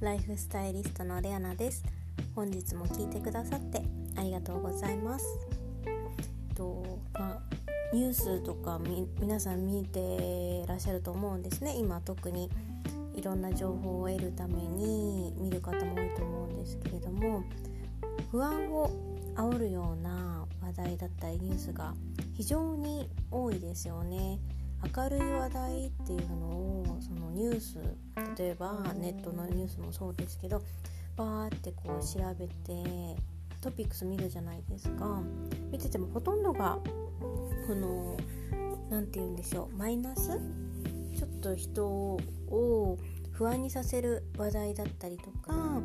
ライフスタイリストのレアナです。本日も聞いてくださってありがとうございます。とまあニュースとか皆さん見てらっしゃると思うんですね。今特にいろんな情報を得るために見る方も多いと思うんですけれども不安を煽るような話題だったりニュースが非常に多いですよね。明るい話題っていうのをそのニュース例えばネットのニュースもそうですけどバーってこう調べてトピックス見るじゃないですか。見ててもほとんどがこの何て言うんでしょうマイナス？ちょっと人を不安にさせる話題だったりとかあ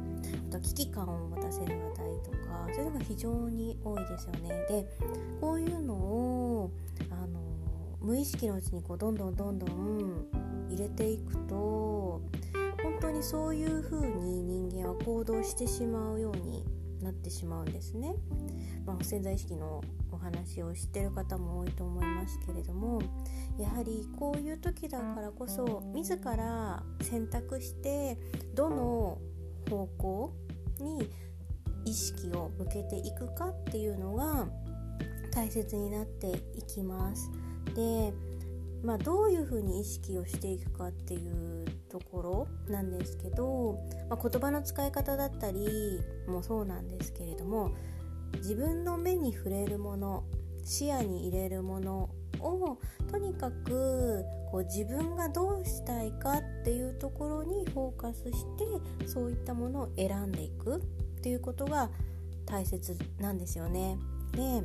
と危機感を持たせる話題とかそういうのが非常に多いですよね。でこういうのをあの無意識のうちにこうどんどんどんどん入れていくと本当にそういう風に人間は行動してしまうようになってしまうんですね。まあ、潜在意識のお話を知ってる方も多いと思いますけれどもやはりこういう時だからこそ自ら選択してどの方向に意識を向けていくかっていうのが大切になっていきます。で、まあ、どういうふうに意識をしていくかっていうところなんですけど、まあ、言葉の使い方だったりもそうなんですけれども自分の目に触れるもの視野に入れるものをとにかくこう自分がどうしたいかっていうところにフォーカスしてそういったものを選んでいくっていうことが大切なんですよね。で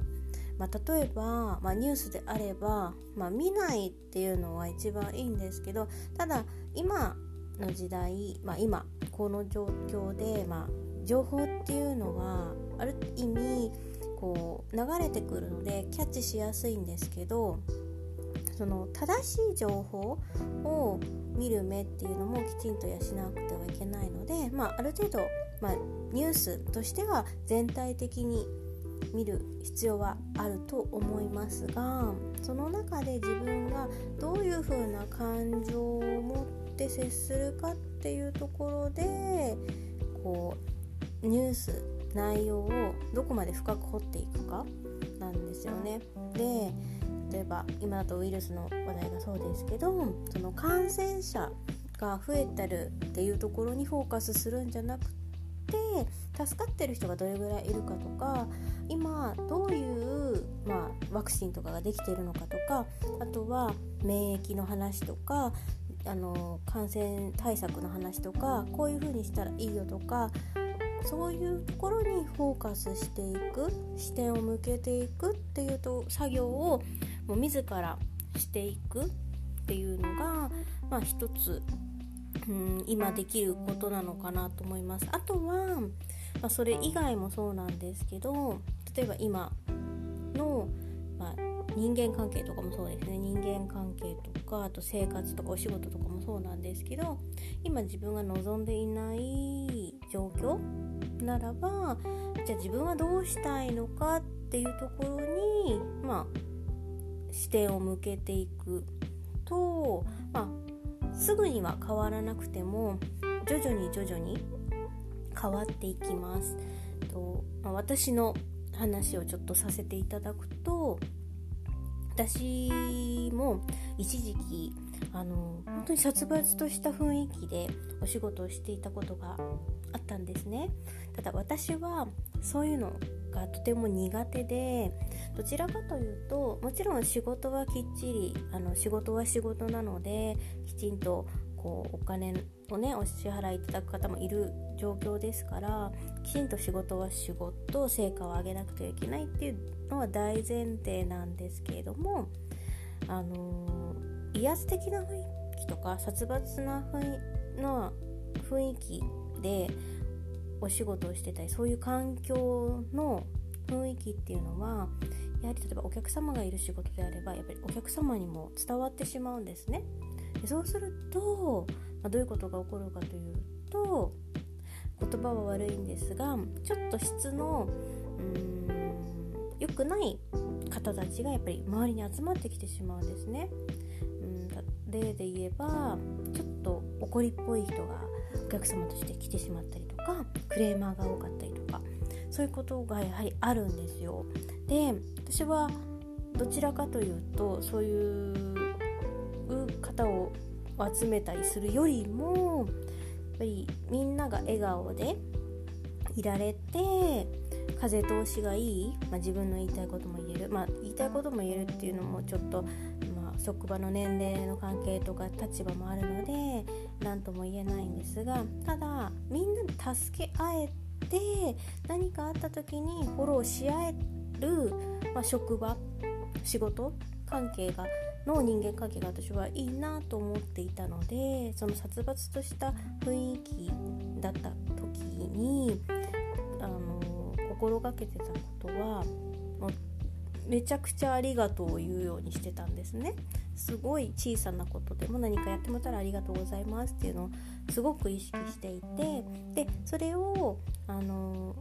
まあ、例えば、まあ、ニュースであれば、まあ、見ないっていうのは一番いいんですけどただ今の時代、まあ、今この状況で、まあ、情報っていうのはある意味こう流れてくるのでキャッチしやすいんですけどその正しい情報を見る目っていうのもきちんと養わなくてはいけないので、まあ、ある程度、まあ、ニュースとしては全体的に見る必要はあると思いますがその中で自分がどういう風な感情を持って接するかっていうところでこうニュース内容をどこまで深く掘っていくかなんですよね。で例えば今だとウイルスの話題がそうですけどその感染者が増えてるっていうところにフォーカスするんじゃなくて助かってる人がどれぐらいいるかとか今どういう、まあ、ワクチンとかができているのかとかあとは免疫の話とかあの感染対策の話とかこういう風にしたらいいよとかそういうところにフォーカスしていく視点を向けていくっていうと作業をもう自らしていくっていうのが、まあ、一つうん今できることなのかなと思います。あとは、まあ、それ以外もそうなんですけど例えば今の、まあ、人間関係とかもそうですね人間関係とかあと生活とかお仕事とかもそうなんですけど今自分が望んでいない状況ならばじゃあ自分はどうしたいのかっていうところにまあ視点を向けていくと、まあ、すぐには変わらなくても徐々に徐々に変わっていきます。とま、私の話をちょっとさせていただくと私も一時期あの本当に殺伐とした雰囲気でお仕事をしていたことがあったんですね。ただ私はそういうのがとても苦手でどちらかというともちろん仕事はきっちりあの仕事は仕事なのできちんとこうお金をねお支払いいただく方もいる状況ですからきちんと仕事は仕事成果を上げなくてはいけないっていうのは大前提なんですけれどもあのー、威圧的な雰囲気とか殺伐な雰囲気でお仕事をしてたりそういう環境の雰囲気っていうのはやはり例えばお客様がいる仕事であればやっぱりお客様にも伝わってしまうんですね。でそうすると、まあ、どういうことが起こるかというと言葉は悪いんですがちょっと質の良くない方たちがやっぱり周りに集まってきてしまうんですね。うん例で言えばちょっと怒りっぽい人がお客様として来てしまったりとかクレーマーが多かったりとかそういうことがやはりあるんですよ。で私はどちらかというとそういう方を集めたりするよりもやっぱりみんなが笑顔でいられて風通しがいい、まあ、自分の言いたいことも言える、まあ、言いたいことも言えるっていうのもちょっと、まあ、職場の年齢の関係とか立場もあるので何とも言えないんですがただみんなで助け合えて何かあった時にフォローし合える、まあ、職場仕事関係がの人間関係が私はいいなと思っていたのでその殺伐とした雰囲気だった時にあの心がけてたことはもうめちゃくちゃありがとうを言うようにしてたんですね。すごい小さなことでも何かやってもらったらありがとうございますっていうのをすごく意識していてでそれをあの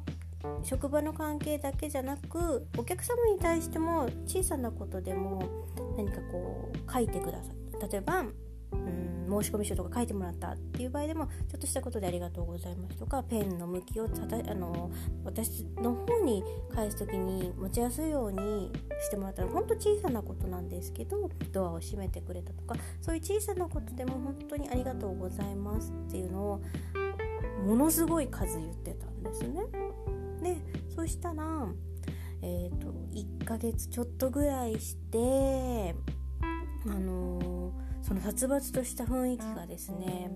職場の関係だけじゃなくお客様に対しても小さなことでも何かこう書いてください例えばうん申込書とか書いてもらったっていう場合でもちょっとしたことでありがとうございますとかペンの向きをたたあの私の方に返す時に持ちやすいようにしてもらったら本当小さなことなんですけどドアを閉めてくれたとかそういう小さなことでも本当にありがとうございますっていうのをものすごい数言ってたんですね。したらえーと、1ヶ月ちょっとぐらいしてあのー、その殺伐とした雰囲気がですね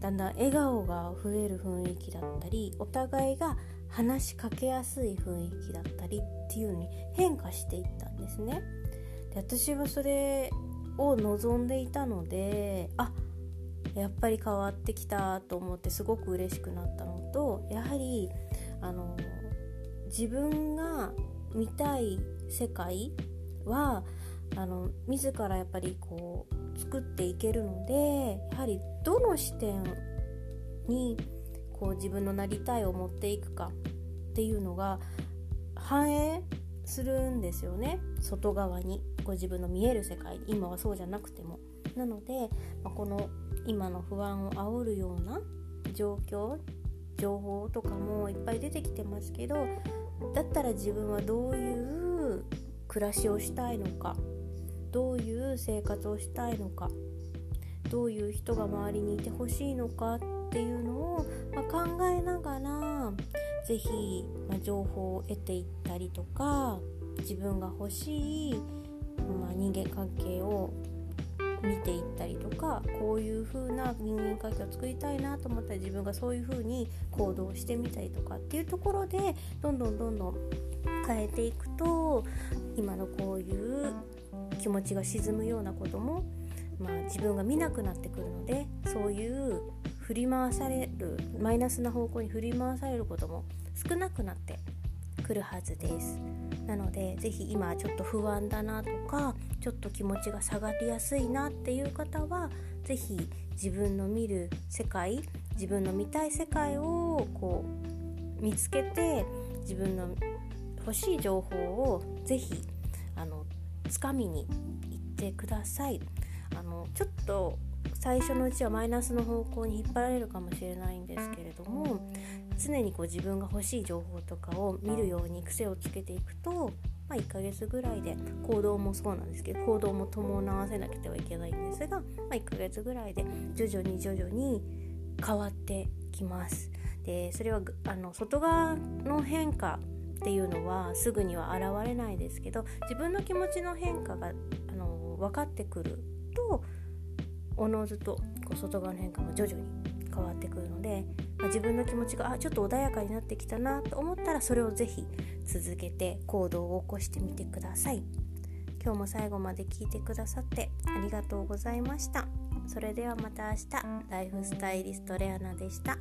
だんだん笑顔が増える雰囲気だったりお互いが話しかけやすい雰囲気だったりっていうのに変化していったんですね。で私はそれを望んでいたのであやっぱり変わってきたと思ってすごく嬉しくなったのとやはりあの自分が見たい世界はあの自らやっぱりこう作っていけるのでやはりどの視点にこう自分のなりたいを持っていくかっていうのが反映するんですよね。外側にご自分の見える世界に。今はそうじゃなくても。なので、まあ、この今の不安を煽るような状況情報とかもいっぱい出てきてますけどだったら自分はどういう暮らしをしたいのかどういう生活をしたいのかどういう人が周りにいてほしいのかっていうのを、ま、考えながら是非、ま、情報を得ていったりとか自分が欲しい、ま、人間関係を見ていったりとかこういう風な人間関係を作りたいなと思ったら自分がそういう風に行動してみたりとかっていうところでどんどんどんどん変えていくと今のこういう気持ちが沈むようなことも、まあ、自分が見なくなってくるのでそういう振り回されるマイナスな方向に振り回されることも少なくなってくるはずです。なので是非今ちょっと不安だなとかちょっと気持ちが下がりやすいなっていう方は是非自分の見る世界自分の見たい世界をこう見つけて自分の欲しい情報を是非あのつかみに行ってください。あのちょっと最初のうちはマイナスの方向に引っ張られるかもしれないんですけれども常にこう自分が欲しい情報とかを見るように癖をつけていくと、まあ、1ヶ月ぐらいで行動もそうなんですけど行動も伴わせなくてはいけないんですが、まあ、1ヶ月ぐらいで徐々に徐々に変わってきます。でそれはあの外側の変化っていうのはすぐには現れないですけど自分の気持ちの変化があの分かってくるとおのずとこう外側の変化も徐々に変わってくるので、まあ、自分の気持ちがあちょっと穏やかになってきたなと思ったらそれをぜひ続けて行動を起こしてみてください。今日も最後まで聞いてくださってありがとうございました。それではまた明日。ライフスタイリストレアナでした。